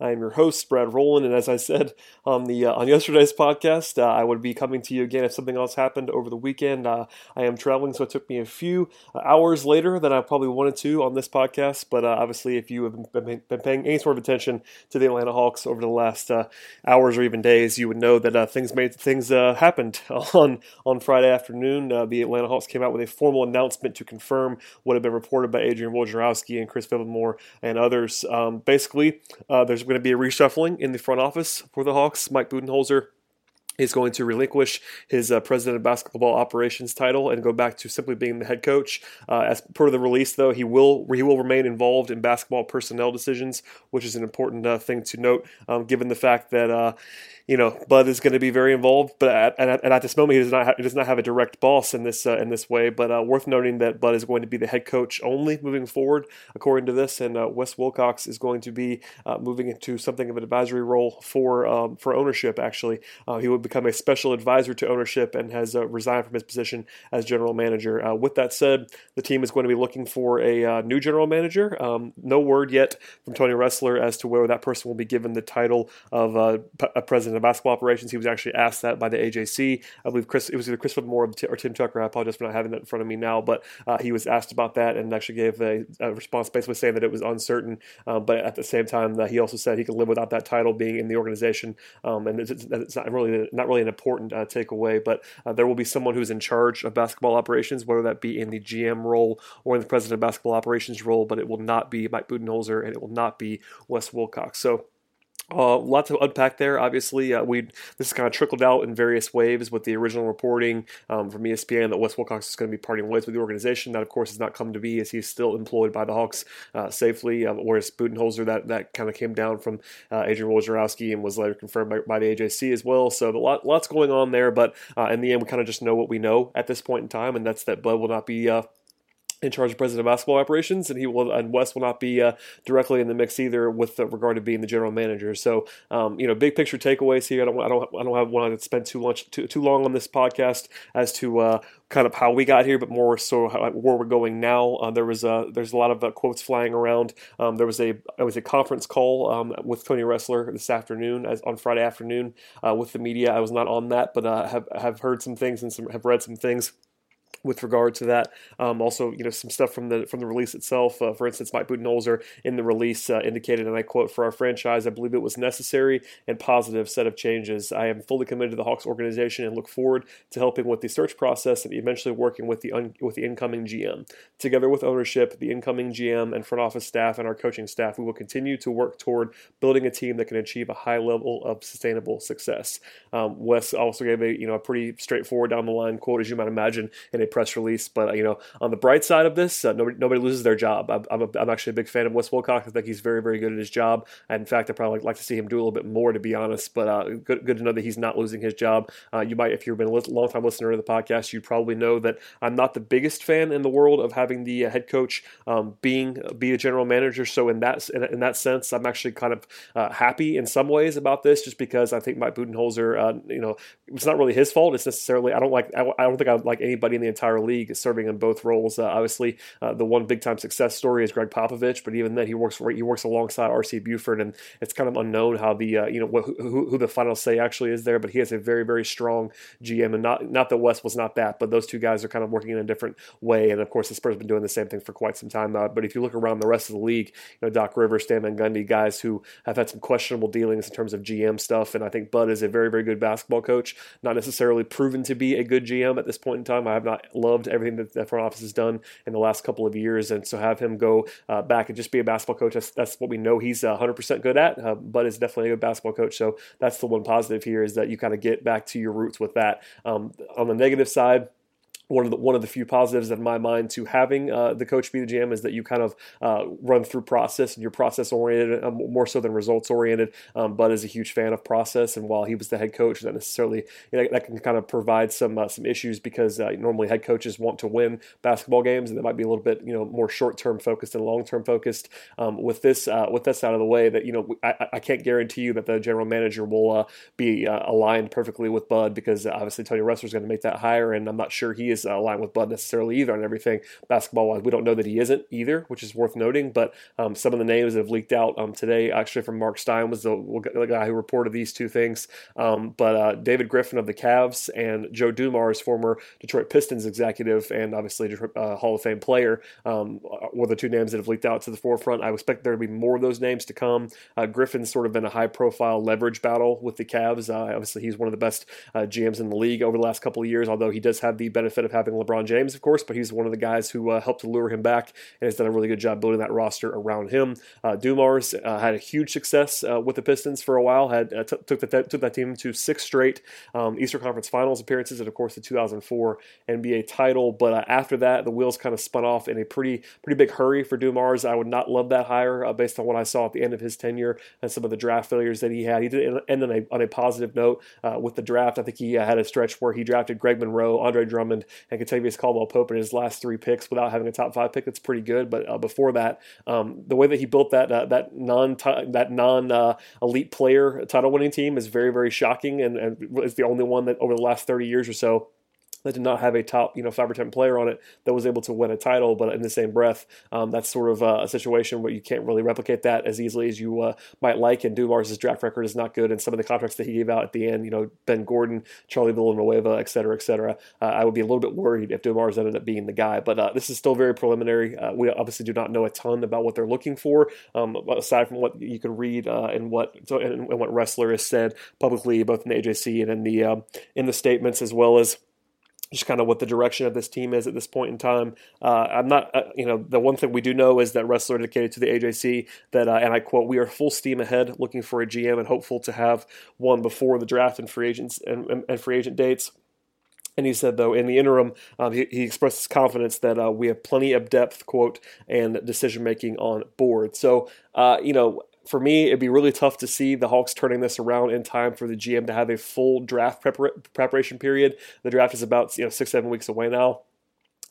I am your host, Brad Rowland, and as I said on the uh, on yesterday's podcast, uh, I would be coming to you again if something else happened over the weekend. Uh, I am traveling, so it took me a few hours later than I probably wanted to on this podcast. But uh, obviously, if you have been, been, paying any sort of attention to the Atlanta Hawks over the last uh, hours or even days, you would know that uh, things made things happened on on Friday afternoon. the Atlanta Hawks came out with a formal announcement to confirm what had been reported by Adrian Wojnarowski and Chris Vivlamore and others. Um, basically, there's going to be a reshuffling in the front office for the Hawks. Mike Budenholzer is going to relinquish his uh, president of basketball operations title and go back to simply being the head coach. Uh, as per the release, though, he will he will remain involved in basketball personnel decisions, which is an important uh, thing to note, um, given the fact that uh, you know, Bud is going to be very involved, but at, at, at this moment he does not have, he does not have a direct boss in this uh, in this way. But uh, worth noting that Bud is going to be the head coach only moving forward, according to this, and Wes Wilcox is going to be moving into something of an advisory role for um, for ownership. Actually, he will become a special advisor to ownership and has uh, resigned from his position as general manager. with that said, the team is going to be looking for a new general manager. Um, no word yet from Tony Ressler as to whether that person will be given the title of a president of basketball operations. He was actually asked that by the AJC. I believe Chris, it was either Chris Moore or Tim Tucker. I apologize for not having that in front of me now, but uh, he was asked about that and actually gave a, a response basically saying that it was uncertain. But at the same time, uh, he also said he could live without that title being in the organization, um, and it's, it's, not really not really an important uh, takeaway. But uh, there will be someone who's in charge of basketball operations, whether that be in the GM role or in the president of basketball operations role. But it will not be Mike Budenholzer, and it will not be Wes Wilcox. So uh, lots to unpack there. Obviously, uh, we this is kind of trickled out in various waves with the original reporting um, from ESPN that Wes Wilcox is going to be parting ways with the organization. That, of course, has not come to be as he's still employed by the Hawks uh, safely. Um, whereas Budenholzer, that that kind of came down from uh, Adrian Wojnarowski and was later confirmed by, by, the AJC as well. So a lot, lots going on there. But uh, in the end, we kind of just know what we know at this point in time, and that's that Bud will not be uh, in charge of president of basketball operations, and he will and Wes will not be uh, directly in the mix either with regard to being the general manager. So, um, you know, big picture takeaways here. I don't I don't I don't have want to spend too much too, too long on this podcast as to uh, kind of how we got here, but more so how, where we're going now. Uh, there was a there's a lot of uh, quotes flying around. Um, there was a it was a conference call um, with Tony Ressler this afternoon, as on Friday afternoon uh, with the media. I was not on that, but uh, have have heard some things and some have read some things with regard to that. Um, also, you know, some stuff from the from the release itself. Uh, for instance, Mike Budenholzer in the release uh, indicated, and I quote, "For our franchise, I believe it was necessary and positive set of changes. I am fully committed to the Hawks organization and look forward to helping with the search process and eventually working with the un- with the incoming GM. Together with ownership, the incoming GM and front office staff and our coaching staff, we will continue to work toward building a team that can achieve a high level of sustainable success." Um, Wes also gave a you know a pretty straightforward down the line quote, as you might imagine, in a press release. But you know, on the bright side of this, uh, nobody nobody loses their job. I'm I'm, a, I'm, actually a big fan of Wes Wilcox. I think he's very very good at his job. And in fact, I probably like to see him do a little bit more, to be honest. But uh, good good to know that he's not losing his job. Uh, you might, if you've been a long time listener to the podcast, you probably know that I'm not the biggest fan in the world of having the uh, head coach um, being be a general manager. So in that in, in that sense, I'm actually kind of uh, happy in some ways about this, just because I think Mike Budenholzer, uh, you know, it's not really his fault. It's necessarily I don't like I, I don't think I like anybody in the entire league, is serving in both roles. Uh, obviously, uh, the one big time success story is Gregg Popovich, but even then, he works he works alongside R.C. Buford, and it's kind of unknown how the uh, you know who, who, the final say actually is there. But he has a very very strong GM, and not not that Wes was not that, but those two guys are kind of working in a different way. And of course, the Spurs have been doing the same thing for quite some time now. But if you look around the rest of the league, you know Doc Rivers, Stan Van Gundy, guys who have had some questionable dealings in terms of GM stuff, and I think Bud is a very very good basketball coach, not necessarily proven to be a good GM at this point in time. I have not loved everything that the front office has done in the last couple of years, and so have him go uh, back and just be a basketball coach. That's, that's what we know he's 100% good at. Uh, is definitely a good basketball coach, so that's the one positive here is that you kind of get back to your roots with that. Um, on the negative side, one of the one of the few positives in my mind to having uh, the coach be the GM is that you kind of uh, run through process and you're process oriented um, more so than results oriented. Um, Bud is a huge fan of process, and while he was the head coach, that necessarily you know, that can kind of provide some uh, some issues because uh, normally head coaches want to win basketball games, and they might be a little bit you know more short term focused and long term focused. Um, with this uh, with this out of the way, that you know I, I can't guarantee you that the general manager will uh, be aligned perfectly with Bud because obviously Tony Ressler is going to make that hire, and I'm not sure he is aligned with Bud necessarily either on everything basketball wise. We don't know that he isn't either, which is worth noting. But um, some of the names that have leaked out um, today, actually from Marc Stein, was the, the, guy who reported these two things. Um, but uh, David Griffin of the Cavs and Joe Dumars, former Detroit Pistons executive and obviously uh, Hall of Fame player, um, were the two names that have leaked out to the forefront. I expect there to be more of those names to come. Uh, Griffin's sort of been a high profile leverage battle with the Cavs. Uh, obviously, he's one of the best uh, GMs in the league over the last couple of years, although he does have the benefit of having LeBron James, of course, but he's one of the guys who uh, helped to lure him back and has done a really good job building that roster around him. Uh, Dumars uh, had a huge success uh, with the Pistons for a while, had uh, t- took, that, took that team to six straight um, Eastern Conference Finals appearances and, of course, the 2004 NBA title. But after that, the wheels kind of spun off in a pretty pretty big hurry for Dumars. I would not love that hire based on what I saw at the end of his tenure and some of the draft failures that he had. He did end on a, on a positive note with the draft. I think he had a stretch where he drafted Greg Monroe, Andre Drummond, and Kentavious Caldwell Pope in his last three picks without having a top five pick. That's pretty good. But uh, before that, um, the way that he built that uh, that non that non uh, elite player title winning team is very very shocking, and, and is the only one that over the last thirty years or so that did not have a top, you know, five or ten player on it that was able to win a title. But in the same breath, um, that's sort of uh, a situation where you can't really replicate that as easily as you uh, might like. And Dumars' draft record is not good, and some of the contracts that he gave out at the end, you know, Ben Gordon, Charlie Villanueva, et cetera, et cetera. Uh, I would be a little bit worried if Dumars ended up being the guy. But uh, this is still very preliminary. Uh, we obviously do not know a ton about what they're looking for, um, aside from what you can read and what so, and, and, what Ressler has said publicly, both in the AJC and in the um, in the statements, as well as just kind of what the direction of this team is at this point in time. Uh, I'm not, uh, you know, the one thing we do know is that Ressler indicated to the AJC that, uh, and I quote, "We are full steam ahead, looking for a GM and hopeful to have one before the draft and free agents and, and, and free agent dates." And he said, though, in the interim, um, he, he, expressed his confidence that uh, we have plenty of depth, quote, and decision making on board. So, uh, you know, for me, it'd be really tough to see the Hawks turning this around in time for the GM to have a full draft prepar- preparation period. The draft is about you know six seven weeks away now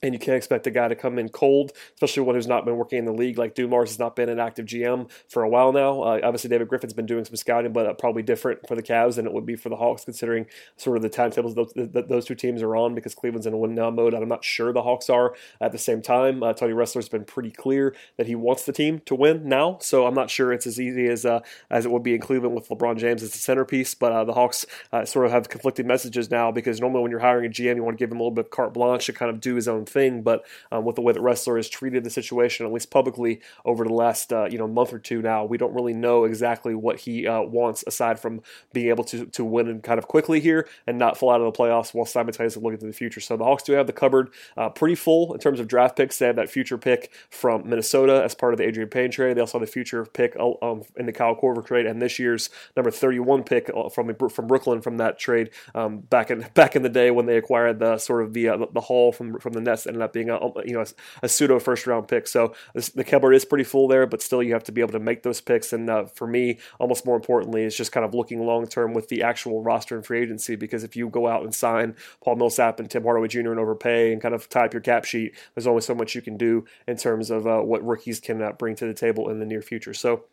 and you can't expect a guy to come in cold, especially one who's not been working in the league. Like Dumars has not been an active GM for a while now. Uh, obviously, David Griffin's been doing some scouting, but uh, probably different for the Cavs than it would be for the Hawks, considering sort of the timetables those, those two teams are on. Because Cleveland's in a win now mode, I'm not sure the Hawks are at the same time. Uh, Tony Ressler's been pretty clear that he wants the team to win now, so I'm not sure it's as easy as uh, as it would be in Cleveland with LeBron James as the centerpiece. But uh, the Hawks uh, sort of have conflicting messages now because normally when you're hiring a GM, you want to give him a little bit of carte blanche to kind of do his own thing, but um, with the way that Ressler has treated the situation, at least publicly over the last uh, you know month or two now. We don't really know exactly what he uh, wants aside from being able to to win and kind of quickly here and not fall out of the playoffs while simultaneously looking to the future. So the Hawks do have the cupboard uh, pretty full in terms of draft picks. They have that future pick from Minnesota as part of the Adreian Payne trade. They also have the future pick uh, um, in the Kyle Korver trade and this year's number 31 pick uh, from from Brooklyn from that trade um, back in back in the day when they acquired the sort of the uh, the haul from from the Nets ended up being a, you know a, a pseudo first round pick. So this, the cupboard is pretty full there, but still you have to be able to make those picks. And uh, for me, almost more importantly, is just kind of looking long term with the actual roster and free agency. Because if you go out and sign Paul Millsap and Tim Hardaway Jr. and overpay and kind of type your cap sheet, there's only so much you can do in terms of uh, what rookies can uh, bring to the table in the near future. So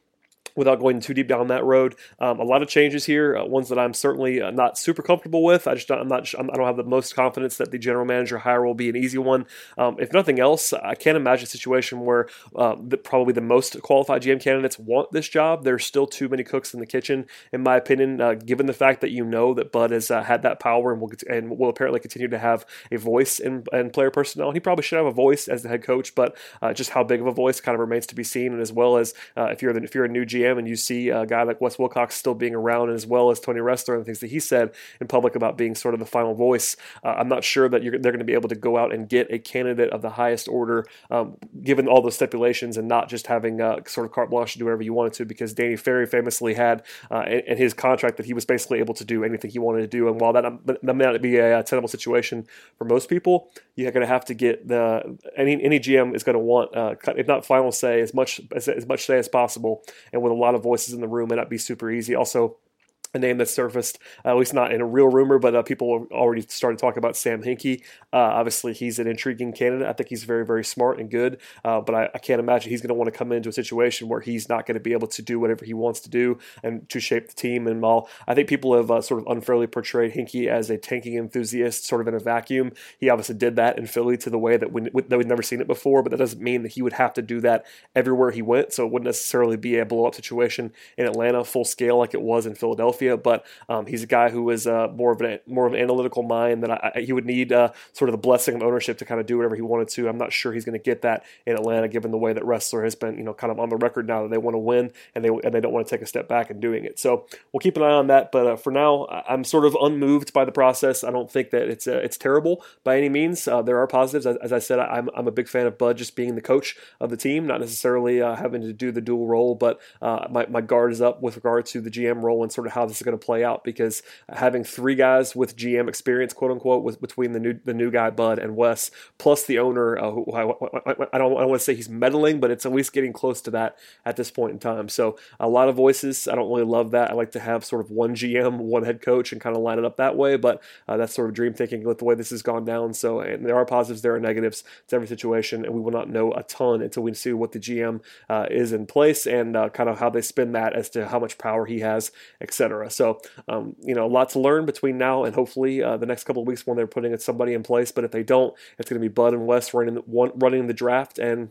without going too deep down that road. Um, a lot of changes here, uh, ones that I'm certainly uh, not super comfortable with. I just I'm not I don't have the most confidence that the general manager hire will be an easy one. Um, if nothing else, I can't imagine a situation where uh, the, probably the most qualified GM candidates want this job. There's still too many cooks in the kitchen, in my opinion. Uh, given the fact that you know that Bud has uh, had that power and will and will apparently continue to have a voice in, in player personnel, he probably should have a voice as the head coach, but uh, just how big of a voice kind of remains to be seen. And as well as if you're the, if you're a new GM GM and you see a guy like Wes Wilcox still being around, as well as Tony Ressler and the things that he said in public about being sort of the final voice, uh, I'm not sure that they're going to be able to go out and get a candidate of the highest order, um, given all those stipulations, and not just having uh, sort of carte blanche to do whatever you wanted to, because Danny Ferry famously had uh, in, in, his contract that he was basically able to do anything he wanted to do. And while that, that may not be a, a tenable situation for most people, you're going to have to get the any any GM is going to want, uh, if not final say, as much as, as much say as possible, and with with a lot of voices in the room may not be super easy. Also, a name that surfaced, uh, at least not in a real rumor, but uh, people already started talking about Sam Hinkie. Uh, obviously, he's an intriguing candidate. I think he's very, very smart and good, uh, but I, I, can't imagine he's going to want to come into a situation where he's not going to be able to do whatever he wants to do and to shape the team. And while I think people have uh, sort of unfairly portrayed Hinkie as a tanking enthusiast, sort of in a vacuum, he obviously did that in Philly to the way that, we, that we'd never seen it before, but that doesn't mean that he would have to do that everywhere he went. So it wouldn't necessarily be a blow up situation in Atlanta full scale like it was in Philadelphia Philadelphia, but um, he's a guy who is uh, more of an more of an analytical mind that I, I, he would need uh, sort of the blessing of ownership to kind of do whatever he wanted to. I'm not sure he's going to get that in Atlanta, given the way that Ressler has been, you know, kind of on the record now that they want to win and they and they don't want to take a step back in doing it. So we'll keep an eye on that. But uh, for now, I'm sort of unmoved by the process. I don't think that it's uh, it's terrible by any means. Uh, there are positives, as, as I said. I'm I'm a big fan of Bud just being the coach of the team, not necessarily uh, having to do the dual role, but my my guard is up with regard to the GM role and sort of how this is going to play out because having three guys with GM experience, quote unquote, with between the new the new guy Bud and Wes, plus the owner, uh, who I, I, don't I want to say he's meddling, but it's at least getting close to that at this point in time. So a lot of voices. I don't really love that. I like to have sort of one GM, one head coach, and kind of line it up that way. But uh, that's sort of dream thinking with the way this has gone down. So and there are positives, there are negatives to every situation, and we will not know a ton until we see what the GM uh, is in place and uh, kind of how they spin that as to how much power he has, etc. So um, you know, a lot to learn between now and hopefully uh, the next couple of weeks when they're putting somebody in place. But if they don't, it's going to be Bud and Wes running running the draft, and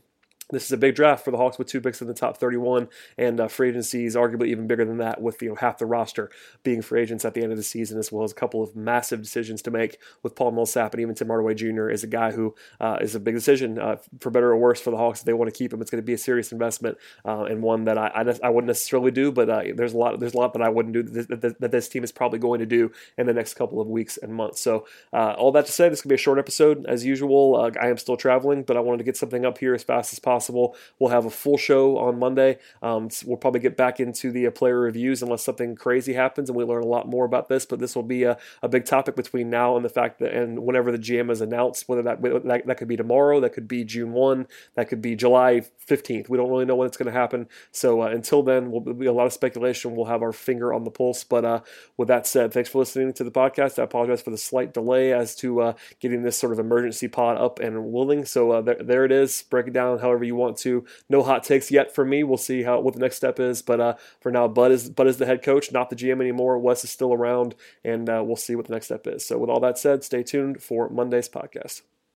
this is a big draft for the Hawks with two picks in the top 31, and uh, free agency is arguably even bigger than that, with you know half the roster being free agents at the end of the season, as well as a couple of massive decisions to make. With Paul Millsap and even Tim Hardaway Jr. is a guy who uh, is a big decision uh, for better or worse for the Hawks. If they want to keep him, it's going to be a serious investment uh, and one that I, I, I, wouldn't necessarily do, but uh, there's a lot there's a lot that I wouldn't do that this, that this, team is probably going to do in the next couple of weeks and months. So uh, all that to say, this could be a short episode as usual. I am still traveling, but I wanted to get something up here as fast as possible. We'll have a full show on Monday. Um, we'll probably get back into the uh, player reviews unless something crazy happens and we learn a lot more about this. But this will be a, a big topic between now and the fact that and whenever the GM is announced, whether that, that that could be tomorrow, that could be June one, that could be July fifteenth. We don't really know when it's going to happen. So uh, until then, will be a lot of speculation. We'll have our finger on the pulse. But uh, with that said, thanks for listening to the podcast. I apologize for the slight delay as to uh, getting this sort of emergency pod up and willing. So uh, there, there it is. Break it down however you want to no hot takes yet for me. We'll see how what the next step is. But uh, for now, Bud is Bud is the head coach, not the GM anymore. Wes is still around, and uh, we'll see what the next step is. So with all that said, stay tuned for Monday's podcast.